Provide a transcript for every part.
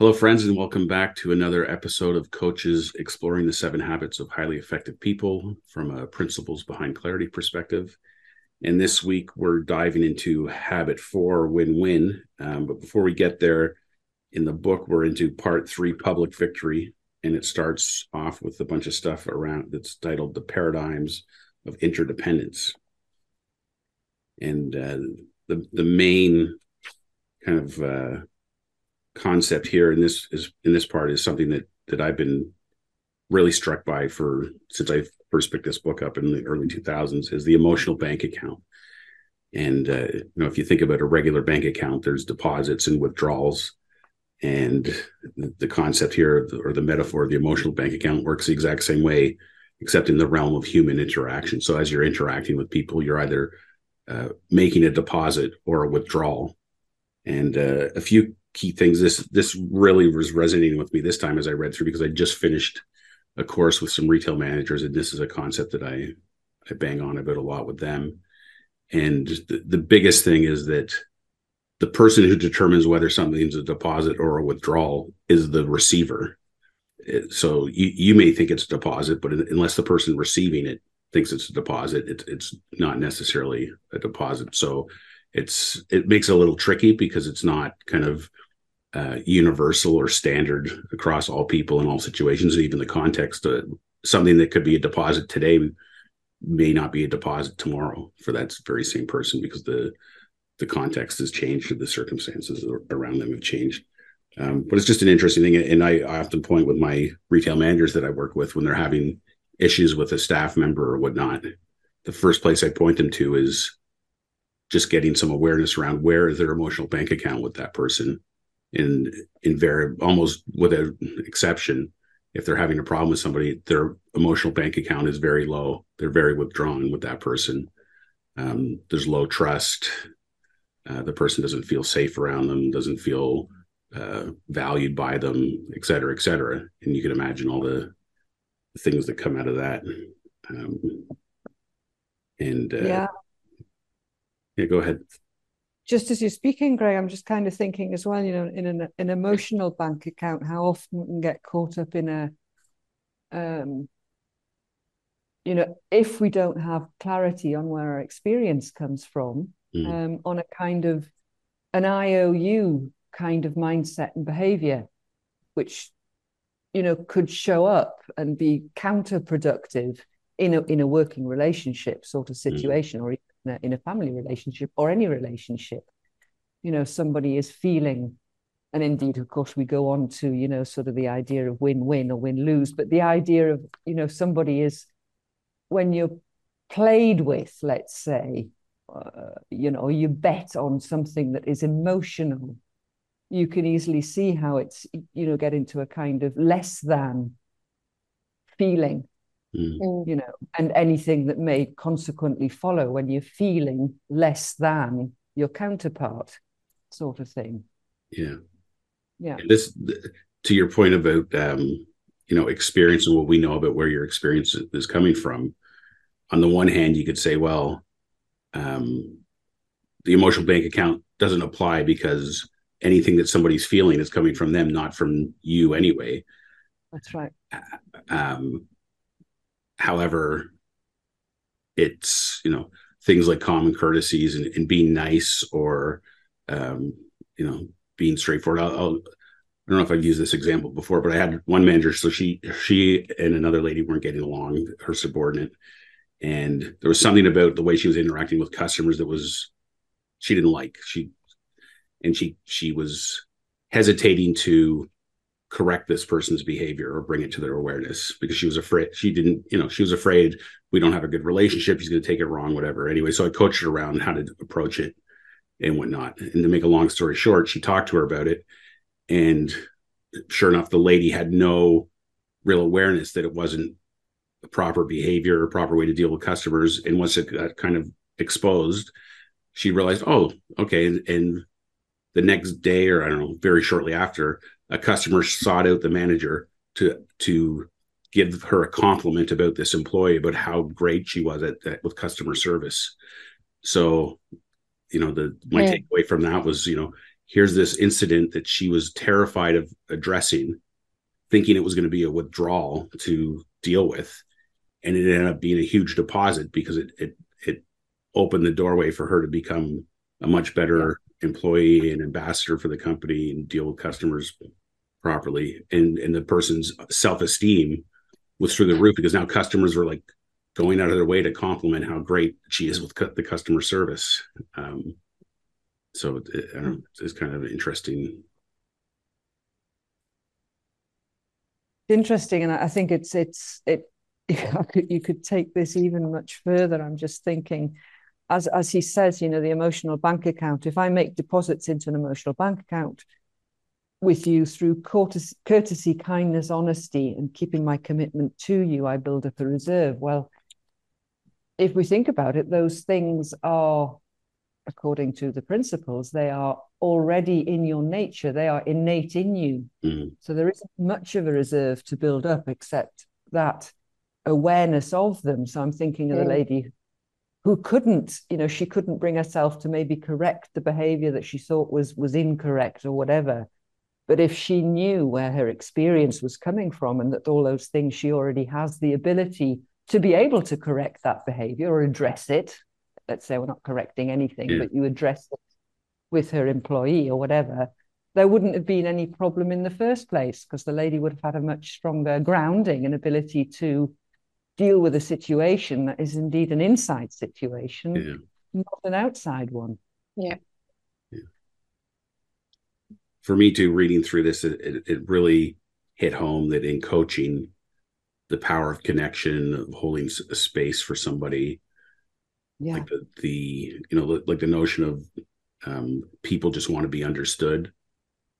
Hello, friends, and welcome back to another episode of Coaches Exploring the Seven Habits of Highly Effective People from a Principles Behind Clarity perspective. And this week, we're diving into habit four win win. Um, but before we get there, in the book, we're into part three public victory. And it starts off with a bunch of stuff around that's titled The Paradigms of Interdependence. And uh, the, the main kind of uh, concept here in this is in this part is something that that I've been really struck by for since I first picked this book up in the early 2000s is the emotional bank account. And uh, you know, if you think about a regular bank account, there's deposits and withdrawals, and the concept here or the metaphor of the emotional bank account works the exact same way, except in the realm of human interaction. So as you're interacting with people, you're either uh, making a deposit or a withdrawal. And uh, a few key things. This this really was resonating with me this time as I read through because I just finished a course with some retail managers, and this is a concept that I I bang on about a lot with them. And the, the biggest thing is that the person who determines whether something's a deposit or a withdrawal is the receiver. So you, you may think it's a deposit, but unless the person receiving it thinks it's a deposit, it's it's not necessarily a deposit. So it's it makes it a little tricky because it's not kind of uh, universal or standard across all people in all situations, and even the context. Uh, something that could be a deposit today may not be a deposit tomorrow for that very same person because the the context has changed or the circumstances around them have changed. Um, but it's just an interesting thing, and I, I often point with my retail managers that I work with when they're having issues with a staff member or whatnot. The first place I point them to is just getting some awareness around where is their emotional bank account with that person and invariably almost without exception if they're having a problem with somebody their emotional bank account is very low. They're very withdrawn with that person. Um, there's low trust. Uh, the person doesn't feel safe around them doesn't feel uh, valued by them et cetera et cetera. And you can imagine all the things that come out of that. Um, and uh, yeah. yeah go ahead just as you're speaking, Greg, I'm just kind of thinking as well, you know, in an, an emotional bank account, how often we can get caught up in a, um, you know, if we don't have clarity on where our experience comes from, mm. um, on a kind of an IOU kind of mindset and behavior, which, you know, could show up and be counterproductive in a in a working relationship sort of mm. situation, mm. or in a, family relationship or any relationship you know somebody is feeling and indeed of course we go on to you know sort of the idea of win-win or win-lose but the idea of you know somebody is when you're played with let's say uh, you know you bet on something that is emotional you can easily see how it's you know get into a kind of less than feeling Mm. mm. you know, and anything that may consequently follow when you're feeling less than your counterpart, sort of thing. Yeah. Yeah. And this, to your point about, um, you know, experience and what we know about where your experience is coming from. On the one hand, you could say, well, um, the emotional bank account doesn't apply because anything that somebody's feeling is coming from them, not from you anyway. That's right. Um, However, it's you know things like common courtesies and, and being nice or um, you know being straightforward. I'll, I'll, I don't know if I've used this example before, but I had one manager. So she she and another lady weren't getting along, her subordinate, and there was something about the way she was interacting with customers that was she didn't like. She and she she was hesitating to correct this person's behavior or bring it to their awareness because she was afraid she didn't you know she was afraid we don't have a good relationship he's going to take it wrong whatever. Anyway so i coached her around how to approach it and whatnot. And to make a long story short she talked to her about it and sure enough the lady had no real awareness that it wasn't proper behavior or proper way to deal with customers. And once it got kind of exposed she realized oh okay. And, and the next day or i don't know very shortly after a customer sought out the manager to to give her a compliment about this employee about how great she was at, at with customer service so you know the my yeah. takeaway from that was you know here's this incident that she was terrified of addressing, thinking it was going to be a withdrawal to deal with. And it ended up being a huge deposit because it it it opened the doorway for her to become a much better employee and ambassador for the company and deal with customers properly. And and the person's self-esteem was through the roof because now customers were like going out of their way to compliment how great she is with the customer service. Um, so it, it's kind of interesting. Interesting, and I think it's it's it. You could take this even much further. I'm just thinking, as as he says, you know, the emotional bank account. If I make deposits into an emotional bank account with you through courtesy, courtesy kindness, honesty, and keeping my commitment to you, I build up a reserve. Well, if we think about it, those things are according to the principles, they are already in your nature, they are innate in you. Mm. So there isn't much of a reserve to build up except that awareness of them. So I'm thinking of the lady who couldn't, you know, she couldn't bring herself to maybe correct the behavior that she thought was was incorrect or whatever. But if she knew where her experience was coming from and that all those things she already has the ability to be able to correct that behavior or address it let's say we're not correcting anything, yeah. but you address it with her employee or whatever, there wouldn't have been any problem in the first place because the lady would have had a much stronger grounding and ability to deal with a situation that is indeed an inside situation, yeah. not an outside one. Yeah. yeah. For me too, reading through this, it, it, it really hit home that in coaching, the power of connection, of holding a space for somebody, yeah. like the, the you know like the notion of um, people just want to be understood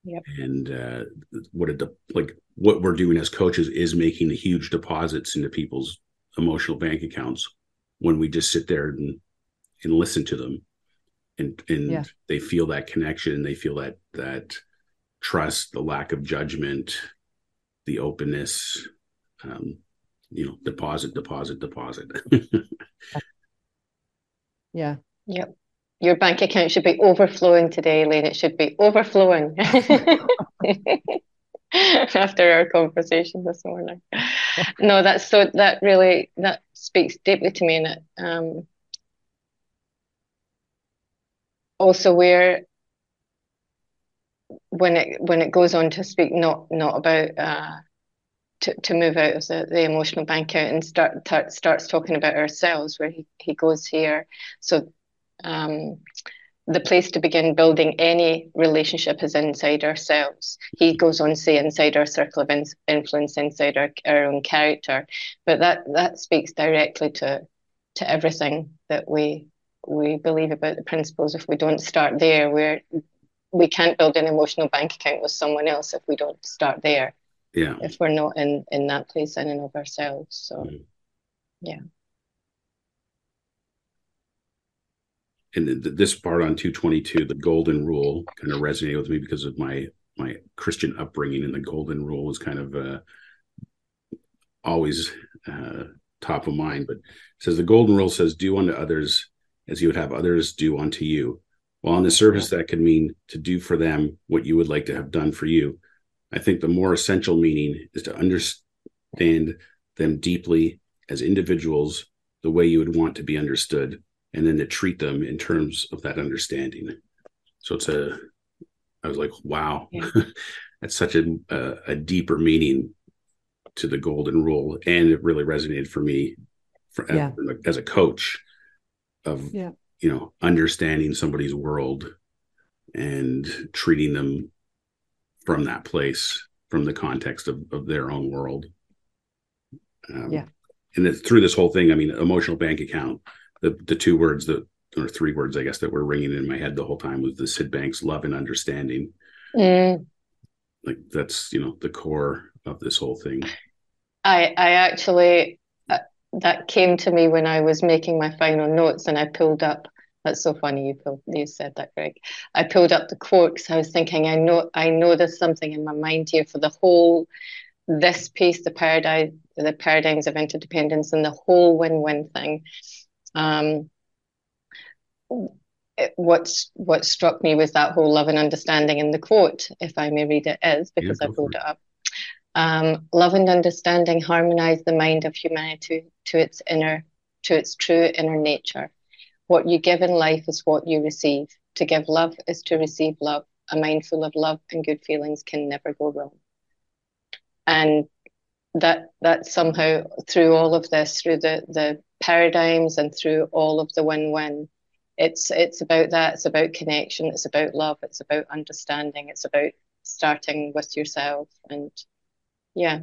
yep. and uh, what it like what we're doing as coaches is making huge deposits into people's emotional bank accounts when we just sit there and and listen to them and and yeah. they feel that connection they feel that that trust the lack of judgment the openness um, you know deposit deposit deposit Yeah. Yep. Your bank account should be overflowing today, Lane. It should be overflowing after our conversation this morning. No, that's so that really that speaks deeply to me and it um also where when it when it goes on to speak not not about uh to, to move out of the, the emotional bank out and start starts talking about ourselves where he, he goes here. So um, the place to begin building any relationship is inside ourselves. He goes on to say inside our circle of in- influence inside our, our own character. But that that speaks directly to to everything that we we believe about the principles. If we don't start there we're we can't build an emotional bank account with someone else if we don't start there. Yeah. If we're not in in that place in and of ourselves so mm. yeah. And this part on 222 the golden rule kind of resonated with me because of my my christian upbringing and the golden rule was kind of uh, always uh, top of mind. But says the golden rule says do unto others as you would have others do unto you well on the surface that could mean to do for them what you would like to have done for you I think the more essential meaning is to understand them deeply as individuals the way you would want to be understood, and then to treat them in terms of that understanding. So it's a, I was like, wow, yeah. that's such a, a, a deeper meaning to the golden rule, and it really resonated for me, for, yeah. as a coach, of yeah. You know understanding somebody's world and treating them from that place, from the context of, of their own world. Um, yeah. And through this whole thing, I mean, emotional bank account, the, the two words that, or three words, I guess, that were ringing in my head the whole time was the Syd Banks love and understanding. Mm. Like that's, you know, the core of this whole thing. I, I actually, that came to me when I was making my final notes and I pulled up that's so funny you pulled, you said that, Greg. I pulled up the quote because I was thinking, I know, I know there's something in my mind here for the whole this piece, the paradigm, the paradigms of interdependence, and the whole win-win thing. Um, it, what's what struck me was that whole love and understanding in the quote, if I may read it, is because Yeah, I pulled it up. Um, love and understanding harmonize the mind of humanity to its inner, to its true inner nature. What you give in life is what you receive. To give love is to receive love. A mind full of love and good feelings can never go wrong. And that that somehow through all of this, through the the paradigms and through all of the win-win, it's it's about that. It's about connection. It's about love. It's about understanding. It's about starting with yourself. And yeah,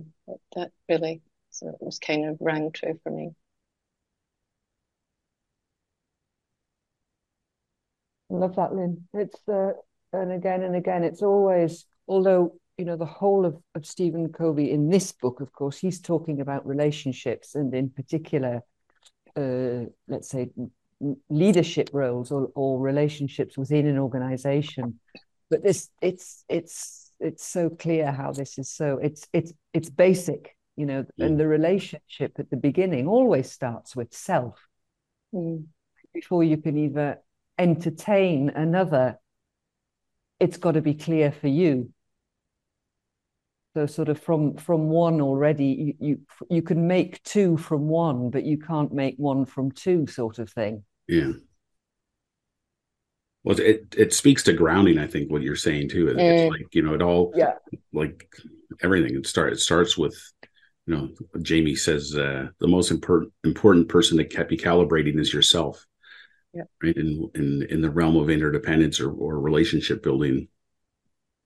that, really so it was kind of rang true for me. Love that, Lynn. It's uh, and again and again, it's always, although you know, the whole of, of Stephen Covey in this book, of course, he's talking about relationships and in particular, uh, let's say leadership roles or, or relationships within an organization. But this it's it's it's so clear how this is so it's it's it's basic, you know, mm. and the relationship at the beginning always starts with self. Mm. Before you can either entertain another, it's got to be clear for you. So sort of from from one already, you you you can make two from one, but you can't make one from two, sort of thing. Yeah. Well, it it speaks to grounding. I think what you're saying too. It's mm. like you know, it all yeah, like everything. It start it starts with you know, Jamie says uh, the most important important person to be calibrating is yourself yeah. right in in in the realm of interdependence or, or relationship building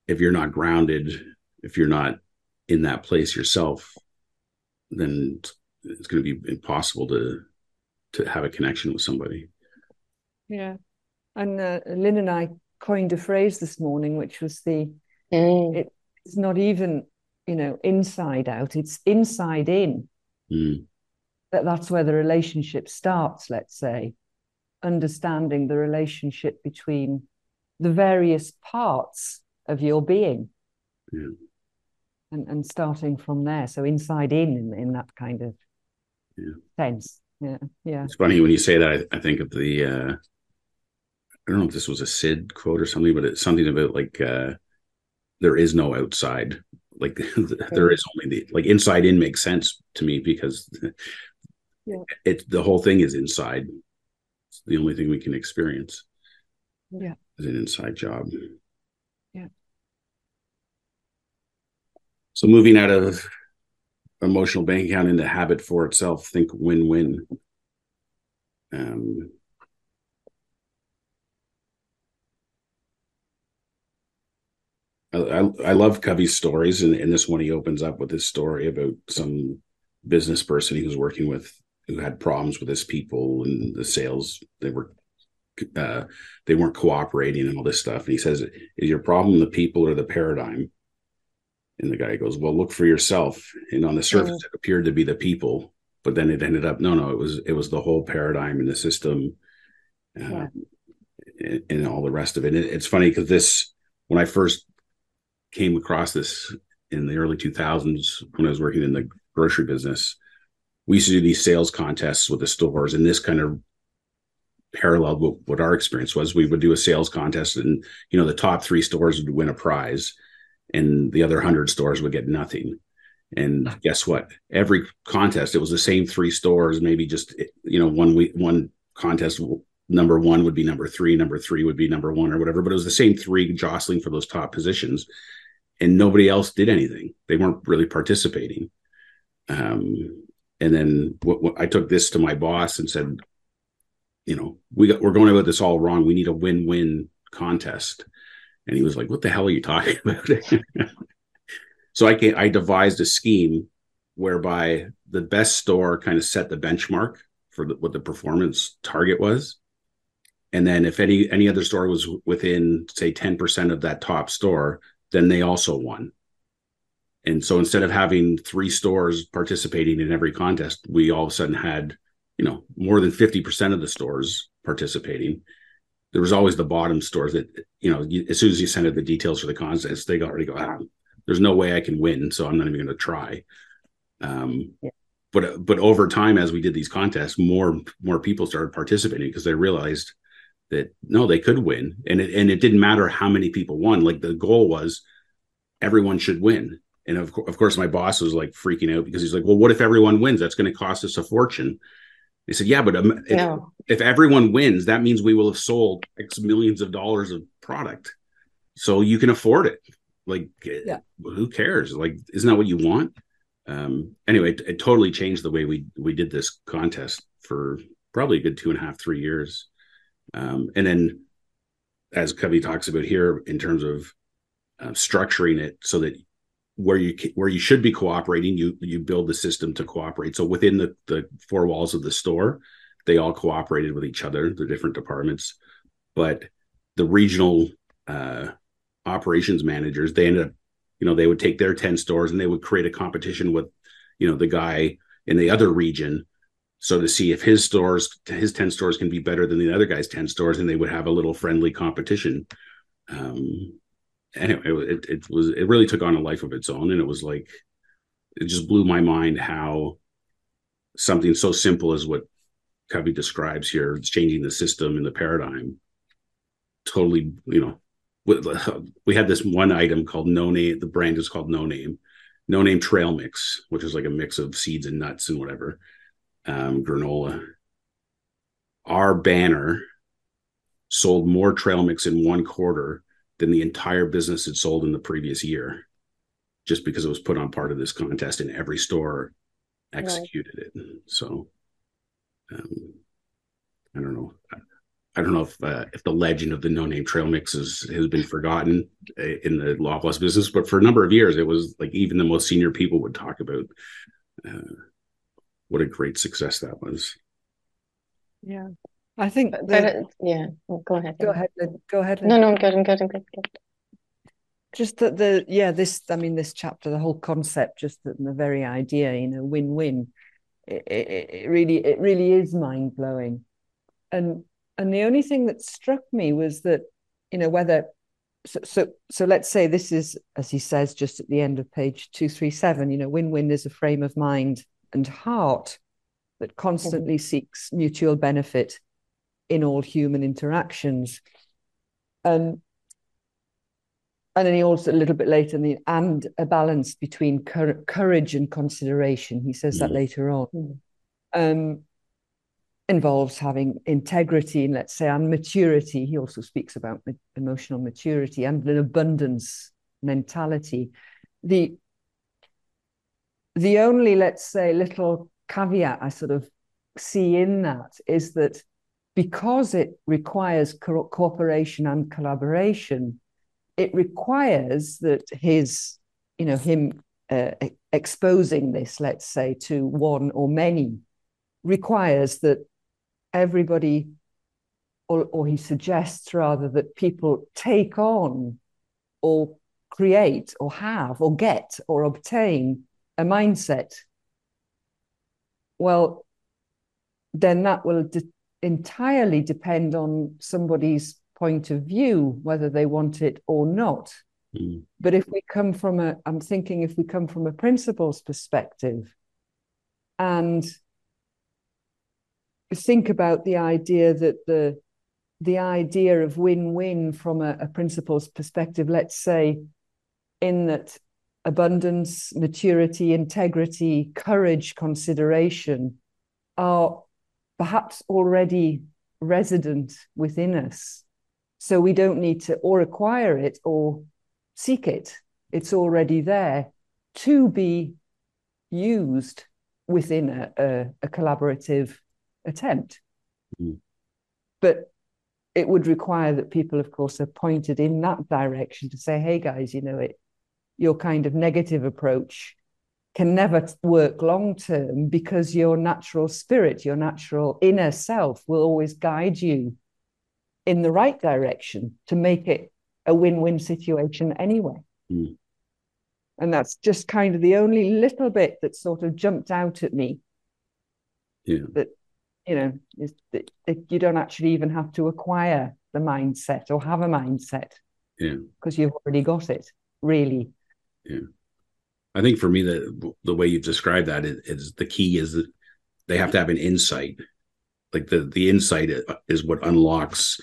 if you're not grounded if you're not in that place yourself then it's going to be impossible to to have a connection with somebody yeah and uh, lynn and i coined a phrase this morning which was the mm. it, it's not even you know inside out it's inside in mm. that that's where the relationship starts let's say understanding the relationship between the various parts of your being. Yeah. And, and starting from there. So inside in, in, in that kind of yeah. sense. Yeah. Yeah. It's funny when you say that, I, I think of the, uh, I don't know if this was a Syd quote or something, but it's something about like, uh, there is no outside. Like there is only the, like inside in makes sense to me because yeah. it, the whole thing is inside it's the only thing we can experience. Yeah. is an inside job. Yeah. So moving out of emotional bank account into habit four itself, think win-win. Um, I, I, love Covey's stories, and in this one, he opens up with this story about some business person he was working with who had problems with his people and the sales they were uh, they weren't cooperating and all this stuff. And he says, "Is your problem the people or the paradigm?" And the guy goes, "Well, look for yourself." And on the surface, mm-hmm. it appeared to be the people, but then it ended up no, no, it was it was the whole paradigm and the system, uh, yeah. and, and, all the rest of it. And it's funny because this when I first came across this in the early 2000s when I was working in the grocery business we used to do these sales contests with the stores, and this kind of paralleled what, what our experience was. We would do a sales contest, and you know the top three stores would win a prize, and the other hundred stores would get nothing. And guess what? Every contest, it was the same three stores. Maybe just you know one week, one contest number one would be number three, number three would be number one, or whatever. But it was the same three jostling for those top positions, and nobody else did anything. They weren't really participating. Um, and then I took this to my boss and said, you know, we got we're going about this all wrong. We need a win-win contest. And he was like, "What the hell are you talking about?" so I can I devised a scheme whereby the best store kind of set the benchmark for the, what the performance target was, and then if any any other store was within say ten percent of that top store, then they also won. And so instead of having three stores participating in every contest, we all of a sudden had, you know, more than 50% of the stores participating. There was always the bottom stores that, you know, as soon as you send out the details for the contest, they already go, ah, there's no way I can win. So I'm not even going to try. Um, yeah. But but over time, as we did these contests, more more people started participating because they realized that no, they could win, and it and it didn't matter how many people won. Like the goal was everyone should win. And of, of course, my boss was like freaking out because he's like, "Well, what if everyone wins? That's going to cost us a fortune." He said, "Yeah, but um, if, no. if everyone wins, that means we will have sold X millions of dollars of product, so you can afford it. Like, yeah. who cares? Like, isn't that what you want?" Um, anyway, it, it totally changed the way we we did this contest for probably a good two and a half, three years. Um, and then, as Covey talks about here, in terms of uh, structuring it so that where you where you should be cooperating, you you build the system to cooperate. So within the the four walls of the store, they all cooperated with each other, the different departments. But the regional uh, operations managers, they ended up, you know, they would take their ten stores and they would create a competition with, you know, the guy in the other region so to see if his stores his 10 stores can be better than the other guy's 10 stores and they would have a little friendly competition um, anyway, it, it was it really took on a life of its own, and it was like it just blew my mind how something so simple as what Covey describes here, it's changing the system and the paradigm, totally, you know, we had this one item called no name. The brand is called No Name, No Name Trail Mix, which is like a mix of seeds and nuts and whatever, um, granola. Our banner sold more trail mix in one quarter than the entire business had sold in the previous year just because it was put on part of this contest and every store executed right. it so um, i don't know I don't know if uh, if the legend of the no name trail mix has has been forgotten uh, in the Loblaws business, but for a number of years, it was like even the most senior people would talk about uh, what a great success that was. Yeah, I think but, the, but yeah, go ahead. Go ahead. Go ahead. No, no, I'm good. I'm good. I'm good. good. Just that the yeah, this I mean, this chapter, the whole concept, just the, the very idea, you know, win-win. It, it, it really, it really is mind blowing, and and the only thing that struck me was that you know whether so, so so let's say this is as he says just at the end of page 237 you know win-win is a frame of mind and heart that constantly mm-hmm. seeks mutual benefit in all human interactions. Um, and then he also a little bit later, the, and a balance between cur- courage and consideration. He says mm. that later on. Mm. Um, involves having integrity and let's say and maturity. He also speaks about emotional maturity and an abundance mentality. The the only let's say little caveat I sort of see in that is that because it requires co- cooperation and collaboration, it requires that his, you know, him uh, exposing this, let's say, to one or many, requires that everybody, or, or he suggests rather, that people take on or create or have or get or obtain a mindset. Well, then that will de- entirely depend on somebody's point of view, whether they want it or not. Mm. But if we come from a, I'm thinking if we come from a principles perspective and think about the idea that the the idea of win-win from a, a principles perspective, let's say, in that abundance, maturity, integrity, courage, consideration are perhaps already resident within us. So we don't need to or acquire it or seek it. It's already there to be used within a, a, a collaborative attempt. Mm. But it would require that people, of course, are pointed in that direction to say, hey guys, you know, it your kind of negative approach can never work long term because your natural spirit, your natural inner self will always guide you in the right direction to make it a win win situation anyway. Mm. And that's just kind of the only little bit that sort of jumped out at me. Yeah. That, you know, is that, that you don't actually even have to acquire the mindset or have a mindset. Yeah. Because you've already got it, really. Yeah. I think for me, the the way you've described that is, is, the key is that they have to have an insight. Like the the insight is what unlocks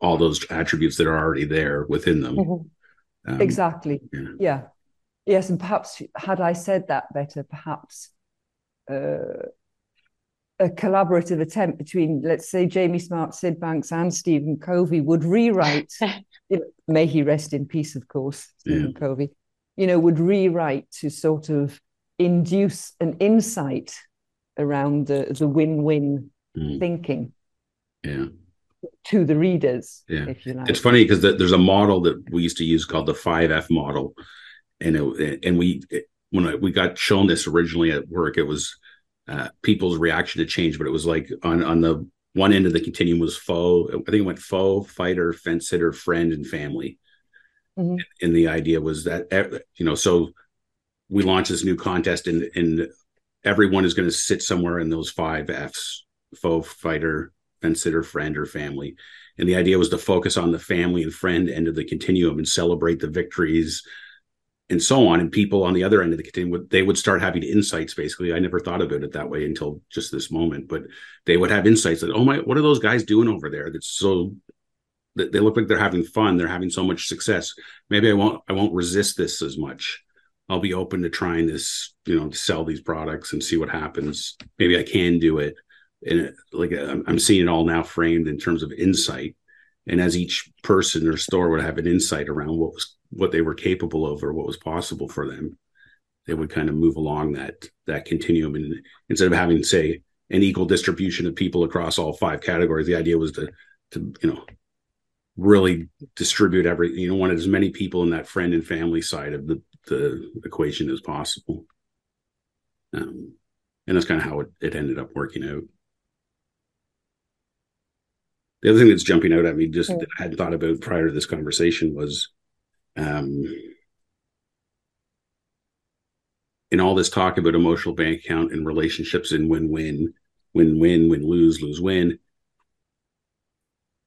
all those attributes that are already there within them. Mm-hmm. Um, exactly. Yeah. yeah. Yes, and perhaps had I said that better, perhaps uh, a collaborative attempt between, let's say, Jamie Smart, Syd Banks, and Stephen Covey would rewrite. you know, may he rest in peace, of course, Stephen yeah. Covey. You know, would rewrite to sort of induce an insight around the the win-win mm. thinking. Yeah. To the readers, yeah. if you like. It's funny because the, there's a model that we used to use called the five F model, and it, and we it, when I, we got shown this originally at work, it was uh, people's reaction to change, but it was like on on the one end of the continuum was foe. I think it went foe, fighter, fence sitter, friend, and family. Mm-hmm. And the idea was that eh, you know, so we launched this new contest, and and everyone is going to sit somewhere in those five Fs: foe, fighter, fence sitter, friend, or family. And the idea was to focus on the family and friend end of the continuum and celebrate the victories and so on. And people on the other end of the continuum, they would start having insights. Basically, I never thought about it that way until just this moment. But they would have insights that, oh my, what are those guys doing over there? That's so they look like they're having fun. They're having so much success. Maybe I won't. I won't resist this as much. I'll be open to trying this. You know, to sell these products and see what happens. Maybe I can do it. And like I'm seeing it all now framed in terms of insight. And as each person or store would have an insight around what was what they were capable of or what was possible for them they would kind of move along that that continuum and instead of having say an equal distribution of people across all five categories the idea was to to you know really distribute every you know want as many people in that friend and family side of the the equation as possible. Um, and that's kind of how it, it ended up working out. The other thing that's jumping out at me just that i hadn't thought about prior to this conversation was um, in all this talk about emotional bank account and relationships and win-win, win-win, win-lose, lose-win,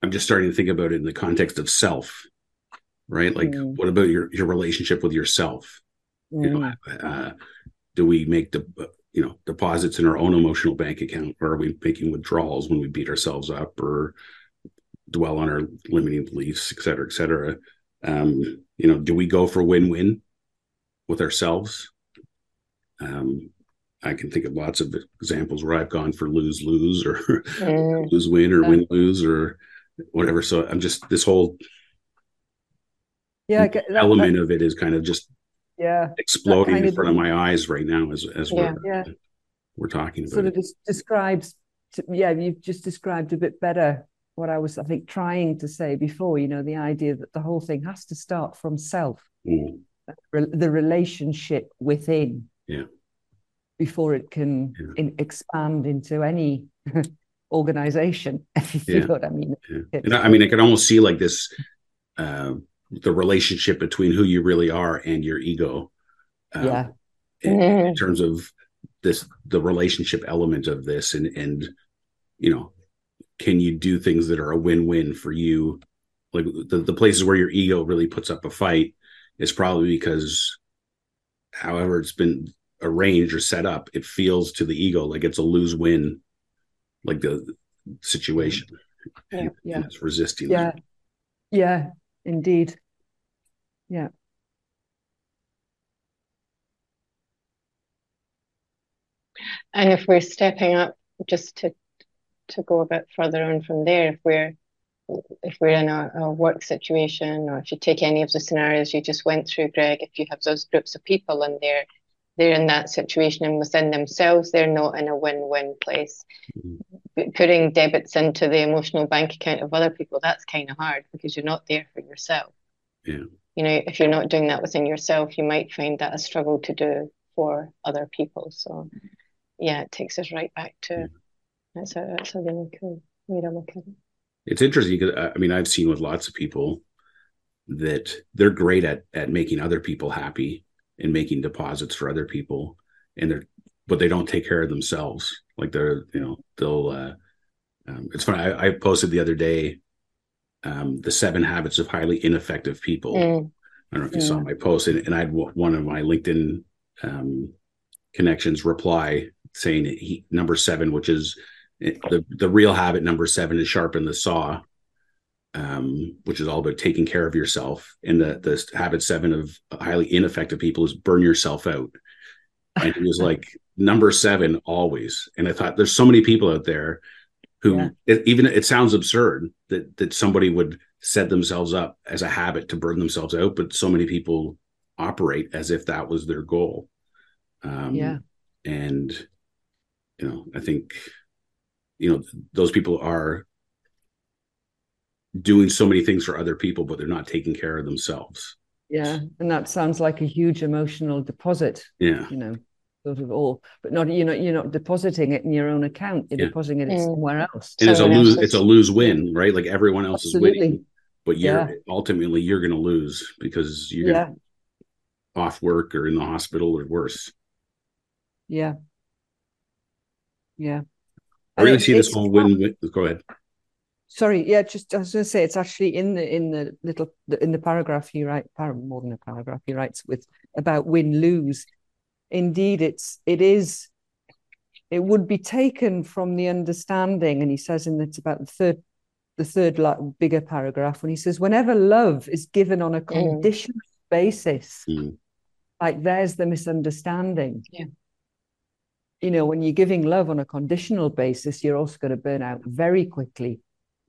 I'm just starting to think about it in the context of self, right? Like, mm. what about your your relationship with yourself? Mm. You know, mm. uh, do we make the you know deposits in our own emotional bank account, or are we making withdrawals when we beat ourselves up, or dwell on our limiting beliefs, et cetera, et cetera? Um, you know, do we go for win-win with ourselves? Um, I can think of lots of examples where I've gone for lose lose or mm. lose win or win lose or whatever. So I'm just this whole yeah that, element that, of it is kind of just yeah exploding in front of my eyes right now as as yeah, we're yeah. we're talking about. Sort of just describes yeah you've just described a bit better what I was, I think, trying to say before, you know, the idea that the whole thing has to start from self, mm. the relationship within. Yeah. Before it can yeah. in, expand into any organization, if you yeah. know what I mean. Yeah. I mean, I can almost see like this uh, the relationship between who you really are and your ego. Um, yeah. In, in terms of this, the relationship element of this, and and you know, can you do things that are a win-win for you like the, the places where your ego really puts up a fight is probably because however it's been arranged or set up it feels to the ego like it's a lose-win like the situation. Yeah, and, yeah. And it's resisting yeah. That. yeah indeed. Yeah. And if we're stepping up just to to go a bit further on from there if we're if we're in a, a, work situation or if you take any of the scenarios you just went through greg if you have those groups of people and they're they're in that situation and within themselves they're not in a win-win place. Mm-hmm. putting debits into the emotional bank account of other people that's kind of hard because you're not there for yourself. Yeah. You know if you're not doing that within yourself you might find that a struggle to do for other people. So yeah it takes us right back to that's a that's a really cool way to look at it. It's interesting because I mean I've seen with lots of people that they're great at at making other people happy and making deposits for other people, and they're but they don't take care of themselves. Like they're you know they'll. Uh, um, it's funny. I, I, posted the other day um, the seven habits of highly ineffective people. Mm. I don't know if you saw my post, and, and I had one of my LinkedIn um, connections reply saying he, number seven, which is the the real habit number seven is sharpen the saw um, which is all about taking care of yourself. And the the habit seven of highly ineffective people is burn yourself out. And it was like number seven always. And I thought there's so many people out there who yeah. it, even it sounds absurd that that somebody would set themselves up as a habit to burn themselves out, but so many people operate as if that was their goal. Um, yeah, and you know, I think you know those people are doing so many things for other people, but they're not taking care of themselves. Yeah, and that sounds like a huge emotional deposit. Yeah, you know, sort of all, but not you know you're not depositing it in your own account. You're yeah. depositing it mm. somewhere else. And it's a lose. It's a lose win, right? Like everyone else Absolutely. is winning, but you're yeah. ultimately you're going to lose because you're yeah. off work or in the hospital or worse. Yeah. Yeah. I really see this whole win. win go ahead sorry yeah just i was going to say it's actually in the in the little in the paragraph he writes more than a paragraph he writes with about win lose indeed it's it is it would be taken from the understanding and he says in it's about the third the third like, bigger paragraph when he says whenever love is given on a mm. conditional mm. basis mm. like there's the misunderstanding yeah you know when you're giving love on a conditional basis you're also going to burn out very quickly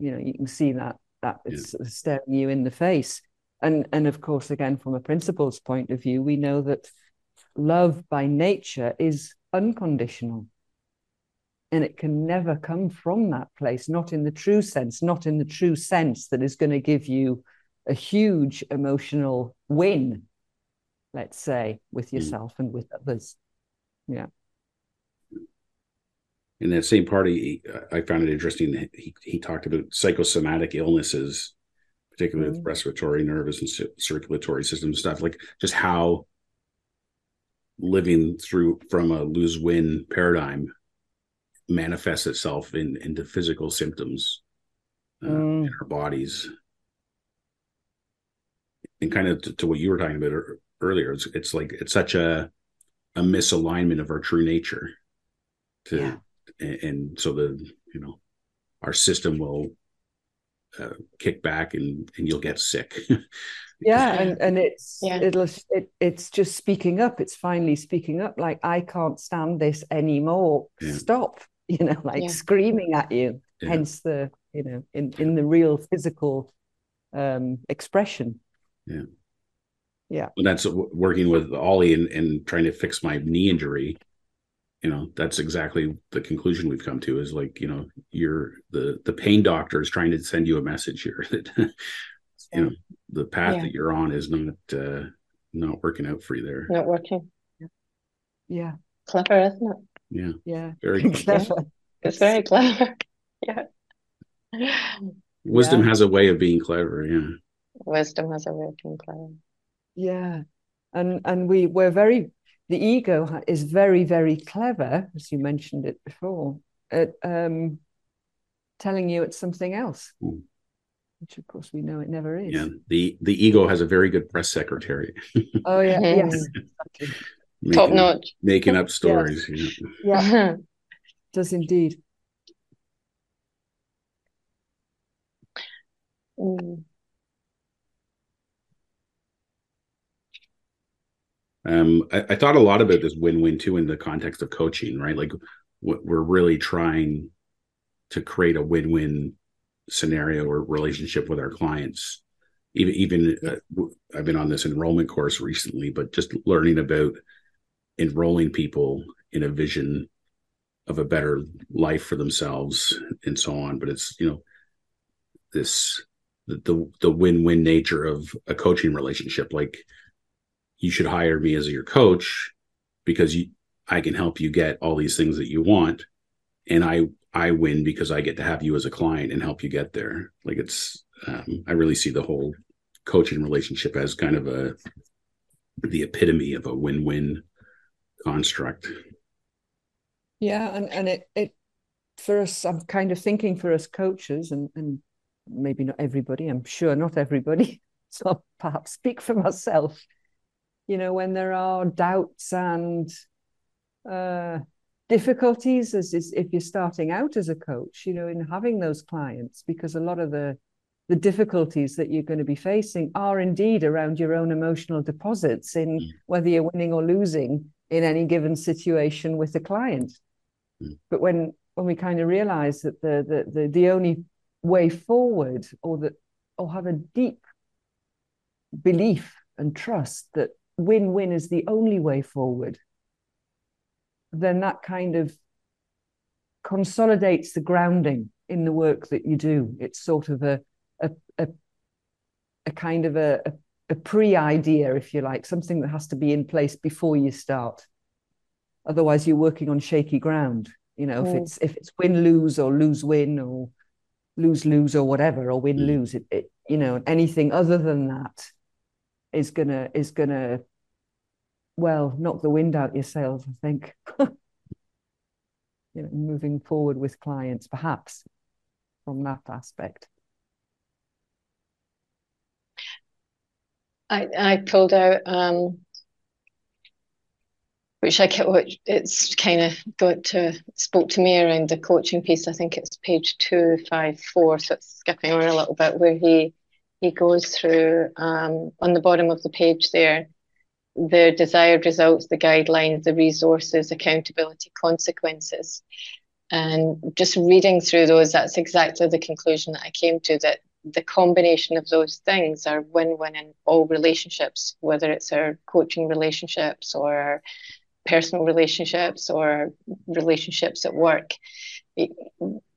you know you can see that that it's yeah. staring you in the face and and of course again from a principles point of view we know that love by nature is unconditional and it can never come from that place not in the true sense not in the true sense that is going to give you a huge emotional win let's say with mm. yourself mm. and with others yeah in that same party, I found it interesting. He he talked about psychosomatic illnesses, particularly mm-hmm. with respiratory, nervous, and circulatory system stuff, like just how living through from a lose win paradigm manifests itself in into physical symptoms uh, mm. in our bodies. And kind of to, to, what you were talking about earlier, it's it's like it's such a a misalignment of our true nature to yeah and, and so the you know our system will uh, kick back and and you'll get sick. Yeah and and it's yeah. it'll it, it's just speaking up. It's finally speaking up. Like i can't stand this anymore. Yeah. stop you know like yeah. screaming at you. Hence the you know in in the real physical um expression. Yeah. Yeah. And that's working with ollie and, and trying to fix my knee injury you know that's exactly the conclusion we've come to is like you know you're the the pain doctor is trying to send you a message here that you know the path yeah. that you're on is not uh not working out for you there. Not working. Yeah. Clever isn't it? Yeah. Yeah. Very clever. It's very clever. Yeah. Wisdom yeah. has a way of being clever yeah. Wisdom has a way of being clever. Yeah. And and we we're very the ego is very, very clever, as you mentioned it before, at um, telling you it's something else, mm. which of course we know it never is. Yeah, the the ego has a very good press secretary. oh yeah, yes, making, top notch, making up stories. Yes. Yeah, yeah. does indeed. Mm. Um, I, I, thought a lot about this win-win too in the context of coaching, right? Like we're really trying to create a win-win scenario or relationship with our clients. Even even uh, I've been on this enrollment course recently, but just learning about enrolling people in a vision of a better life for themselves and so on. But it's you know this the the win-win nature of a coaching relationship, like you should hire me as your coach because you, I can help you get all these things that you want. And I, I win because I get to have you as a client and help you get there. Like it's, um, I really see the whole coaching relationship as kind of a, the epitome of a win-win construct. Yeah. And, and it, it, for us, I'm kind of thinking for us coaches and, and maybe not everybody, I'm sure not everybody. So I'll perhaps speak for myself you know, when there are doubts and uh, difficulties as is if you're starting out as a coach, you know, in having those clients, because a lot of the the difficulties that you're going to be facing are indeed around your own emotional deposits in mm. whether you're winning or losing in any given situation with the client. Mm. But when when we kind of realize that the, the the the only way forward or that or have a deep belief and trust that win-win is the only way forward then that kind of consolidates the grounding in the work that you do it's sort of a a a, a kind of a, a, a pre-idea if you like something that has to be in place before you start otherwise you're working on shaky ground you know mm. if it's if it's win lose or lose win or lose lose or whatever or win mm. lose it, it you know anything other than that is gonna is gonna well knock the wind out your sails i think you know moving forward with clients perhaps from that aspect i i pulled out um which I kept, which it's kind of got to spoke to me around the coaching piece. I think it's page two five four, so it's skipping on a little bit where he he goes through um, on the bottom of the page there the desired results, the guidelines, the resources, accountability, consequences. And just reading through those, that's exactly the conclusion that I came to that the combination of those things are win win in all relationships, whether it's our coaching relationships or personal relationships or relationships at work.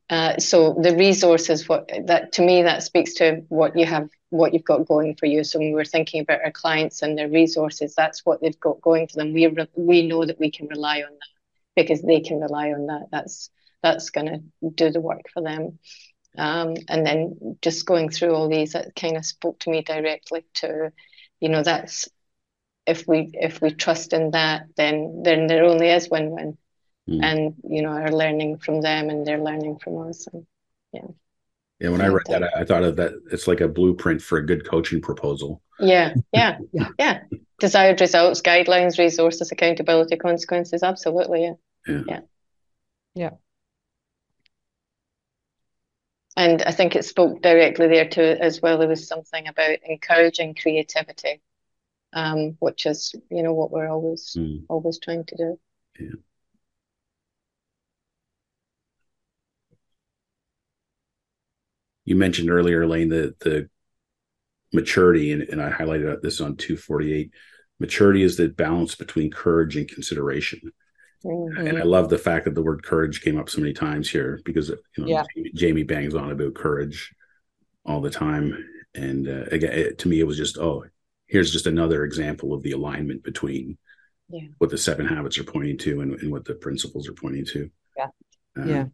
Uh, so the resources, what that to me, that speaks to what you have, what you've got going for you. So when we're thinking about our clients and their resources, that's what they've got going for them. We re- we know that we can rely on that because they can rely on that. That's that's going to do the work for them. Um, and then just going through all these, that kind of spoke to me directly to, you know, that's if we if we trust in that, then then there only is win-win, mm. and you know, are learning from them and they're learning from us, and yeah. Yeah, when I read that, I thought of that. It's like a blueprint for a good coaching proposal. Yeah, yeah, yeah. yeah. Desired results, guidelines, resources, accountability, consequences. Absolutely, yeah, yeah, yeah. yeah. And I think it spoke directly there to as well. There was something about encouraging creativity um, which is you know what we're always mm. always trying to do. Yeah. You mentioned earlier, Lane, the the maturity, and, and I highlighted this on 248. Maturity is the balance between courage and consideration. Mm-hmm. And I love the fact that the word courage came up so many times here because you know yeah. Jamie, Jamie bangs on about courage all the time. And uh, again, it, to me, it was just oh, here's just another example of the alignment between yeah. what the seven habits are pointing to and, and what the principles are pointing to. Yeah. Uh, yeah.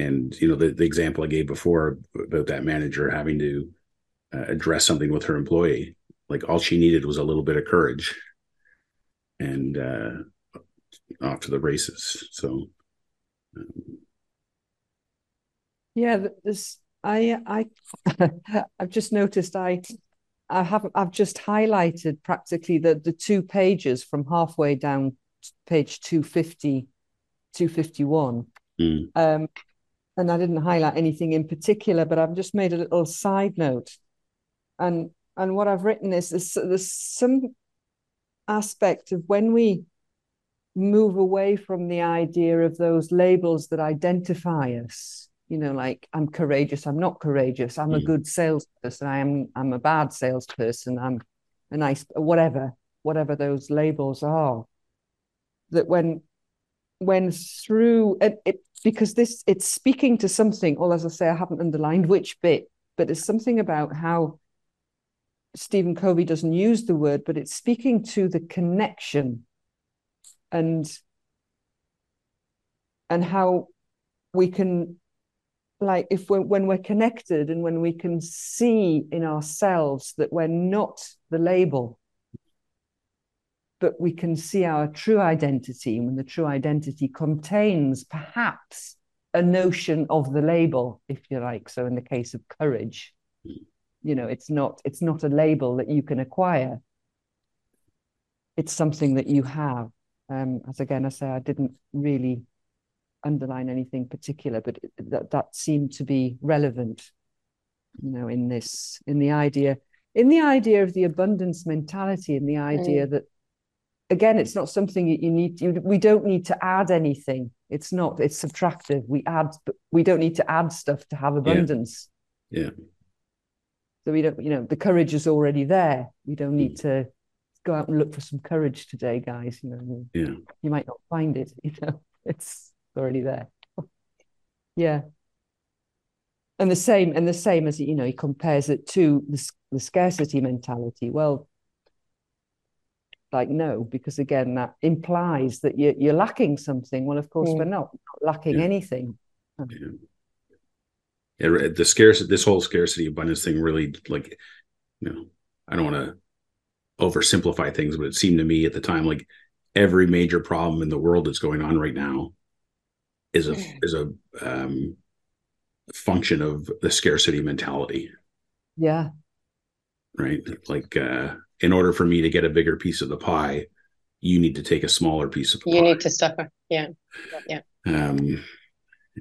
And you know the, the example I gave before about that manager having to uh, address something with her employee, like all she needed was a little bit of courage, and uh, off to the races. So, um, yeah, this I I I've just noticed I I have I've just highlighted practically the the two pages from halfway down page 250 251 mm. um, and I didn't highlight anything in particular but I've just made a little side note. And and what I've written is there's, there's some aspect of when we move away from the idea of those labels that identify us you know like i'm courageous i'm not courageous i'm a hmm. good salesperson i am i'm a bad salesperson i'm a nice whatever whatever those labels are that when when through it, it because this it's speaking to something or as i say i haven't underlined which bit but it's something about how stephen covey doesn't use the word but it's speaking to the connection and and how we can like if we're, when we're connected and when we can see in ourselves that we're not the label but we can see our true identity when the true identity contains perhaps a notion of the label if you like. So in the case of courage you know it's not it's not a label that you can acquire. It's something that you have. Um as again i say i didn't really underline anything particular, but that that seemed to be relevant you know in this in the idea in the idea of the abundance mentality and the idea mm. that again it's not something that you need you, we don't need to add anything. It's not it's subtractive. We add we don't need to add stuff to have abundance. Yeah, yeah. so we don't you know the courage is already there. We don't need mm. to go out and look for some courage today guys you know. Yeah. You might not find it you know. It's already there. Yeah. And the same and the same as you know he compares it to the, the scarcity mentality. Well like no because again that implies that you're, you're lacking something well of course yeah. we're not, not lacking yeah. anything yeah. yeah. the scarcity this whole scarcity abundance thing really like you know i don't want to oversimplify things but it seemed to me at the time like every major problem in the world that's going on right now is a is a um function of the scarcity mentality. Yeah. Right. Like uh in order for me to get a bigger piece of the pie, you need to take a smaller piece of pie. you pie. need to suffer. Yeah. Yeah. Um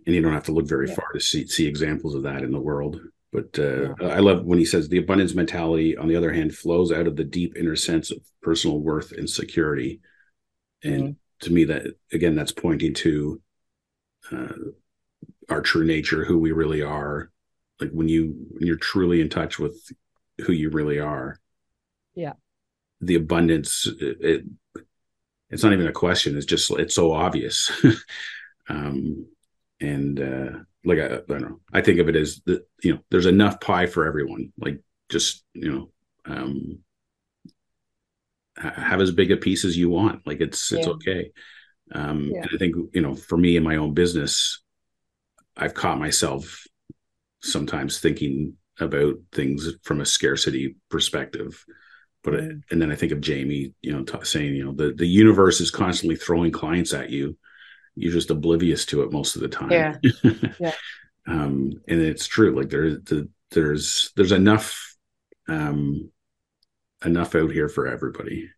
and you don't have to look very yeah. far to see see examples of that in the world. But uh, yeah. I love when he says the abundance mentality, on the other hand, flows out of the deep inner sense of personal worth and security. And mm-hmm. to me, that again, that's pointing to uh, our true nature, who we really are. Like when you when you're truly in touch with who you really are. Yeah. The abundance it, it it's not even a question. It's just it's so obvious. um and uh like I, I don't know. I think of it as the you know, there's enough pie for everyone. Like just, you know, um have as big a piece as you want. Like it's it's okay. Um, yeah. I think you know, for me in my own business, I've caught myself sometimes thinking about things from a scarcity perspective. But and then I think of Jamie, you know, t- saying, you know, the the universe is constantly throwing clients at you. You're just oblivious to it most of the time. Yeah. yeah. Um, and it's true. Like there, the, there's there's enough um, enough out here for everybody.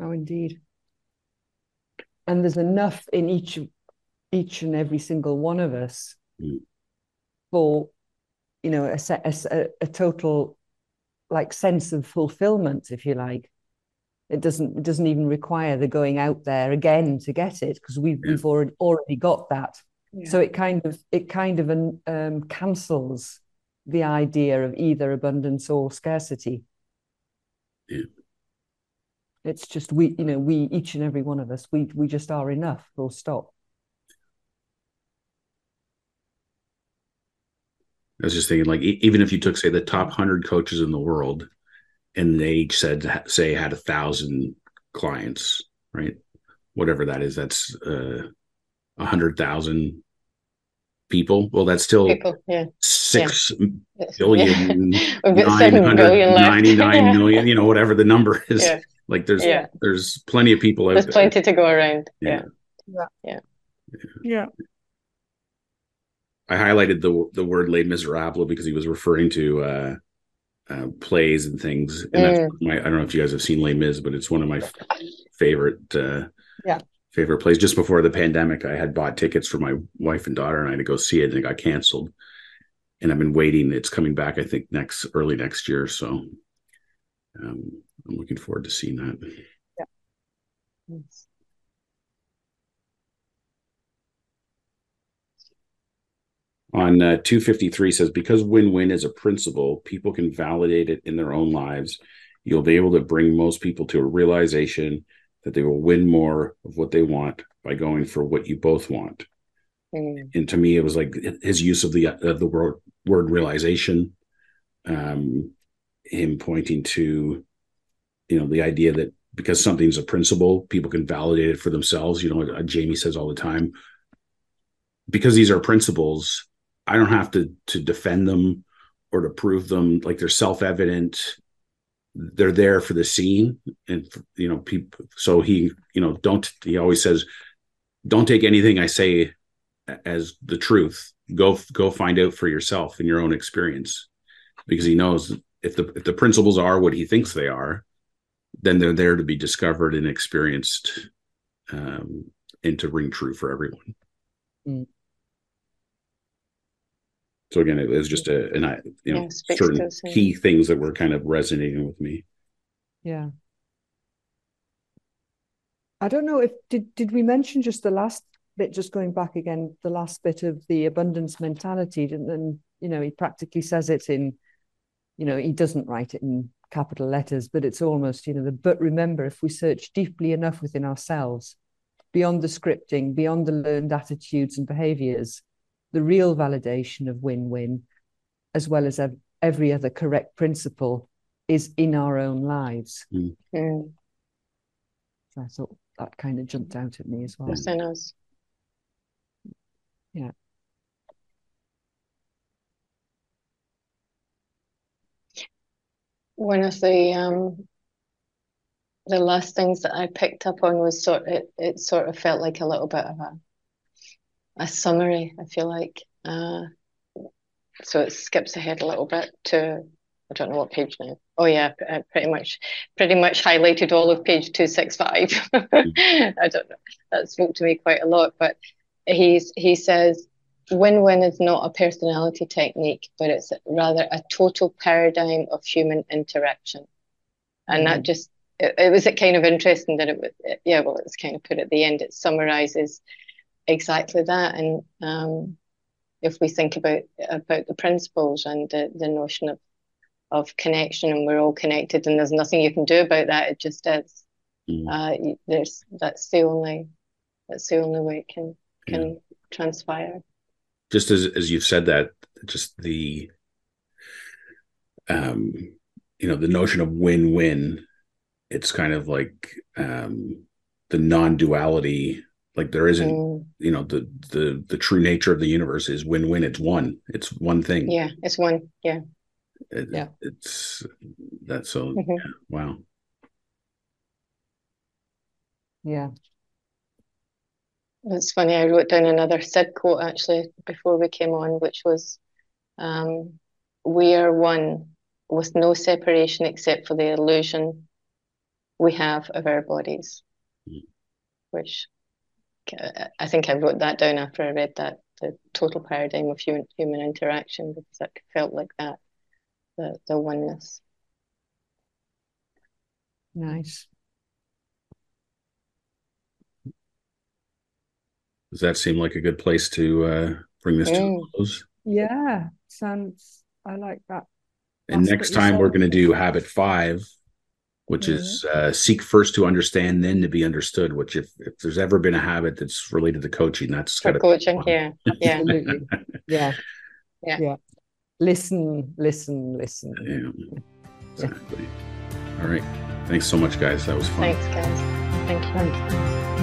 Oh, indeed. And there's enough in each each and every single one of us mm. for you know a, a, a total like sense of fulfillment if you like it doesn't it doesn't even require the going out there again to get it because we've yeah. we've already already got that yeah. so it kind of it kind of um, cancels the idea of either abundance or scarcity yeah. it's just we you know we each and every one of us we we just are enough full stop I was just thinking, like, even if you took, say, the top hundred coaches in the world, and they each said, say, had a thousand clients, right? Whatever that is, that's uh, a hundred thousand people. Well, that's still people, yeah. six yeah. billion, nine hundred ninety-nine million. You know, whatever the number is. Yeah. Like, there's there's plenty of people out there's there. plenty to go around. Yeah. Yeah. Yeah. I highlighted the the word "Les Miserables" because he was referring to uh, uh, plays and things. And mm. that's my, I don't know if you guys have seen Les Mis, but it's one of my f- favorite uh, yeah favorite plays. Just before the pandemic, I had bought tickets for my wife and daughter and I to go see it, and it got canceled. And I've been waiting. It's coming back, I think, next early next year. So um, I'm looking forward to seeing that. Yeah. Yes. On uh, 253 says because win-win is a principle people can validate it in their own lives. You'll be able to bring most people to a realization that they will win more of what they want by going for what you both want. Mm. and to me it was like his use of the of the word word realization um him pointing to you know the idea that because something's a principle people can validate it for themselves. You know jamie says all the time because these are principles I don't have to to defend them or to prove them. Like they're self-evident. They're there for the scene and you know people so he you know don't he always says don't take anything i say as the truth. Go go find out for yourself in your own experience. Because he knows if the if the principles are what he thinks they are then they're there to be discovered and experienced um, and to ring true for everyone. Mm. So again, it was just a, and I, you know, Yeah, certain to us, yeah. key things that were kind of resonating with me. Yeah. I don't know if did did we mention just the last bit, just going back again, the last bit of the abundance mentality, and then you know he practically says it in, you know, he doesn't write it in capital letters, but it's almost you know the but remember if we search deeply enough within ourselves, beyond the scripting, beyond the learned attitudes and behaviors, the real validation of win-win, as well as every other correct principle, is in our own lives. Mm, So I thought that kind of jumped out at me as well. within us. Yeah. One of the um the last things that I picked up on was sort it it sort of felt like a little bit of a a summary, I feel like. Uh so it skips ahead a little bit to I don't know what page now. Oh yeah, uh, pretty much pretty much highlighted all of page 265. I don't know. That spoke to me quite a lot, but he's he says win-win is not a personality technique, but it's rather a total paradigm of human interaction. And that just it, it was kind of interesting that it was yeah, well it's kind of put at the end, it summarizes exactly that. And um if we think about about the principles and the, the notion of of connection and we're all connected and there's nothing you can do about that, it just is. Mm. Uh there's that's the only that's the only way it can can transpire. Just as as you've said that, just the, um, you know, the notion of win-win. It's kind of like um, the non-duality. Like there isn't, Mm, you know, the the the true nature of the universe is win-win. It's one. It's one thing. yeah, it's one. Yeah. It- Yeah. It's that's so Mhm. yeah, wow. Yeah. It's funny, I wrote down another Syd quote actually before we came on, which was, um, we are one with no separation except for the illusion we have of our bodies. Mm. Which I think I wrote that down after I read that, the total paradigm of human human interaction, because it felt like that, the the oneness. Nice. Does that seem like a good place to uh, bring this to a Mm. close? Yeah. Sounds I like that. And That's next what you time we're going to do habit five, which is uh, seek first to understand, then to be understood. Which, if if there's ever been a habit that's related to coaching, that's got For coaching, yeah, yeah. Absolutely. Yeah. Yeah. Yeah. Listen, listen, listen. Yeah, exactly. All right. Thanks so much, guys. That was fun. Thanks, guys. Thank you. Thanks.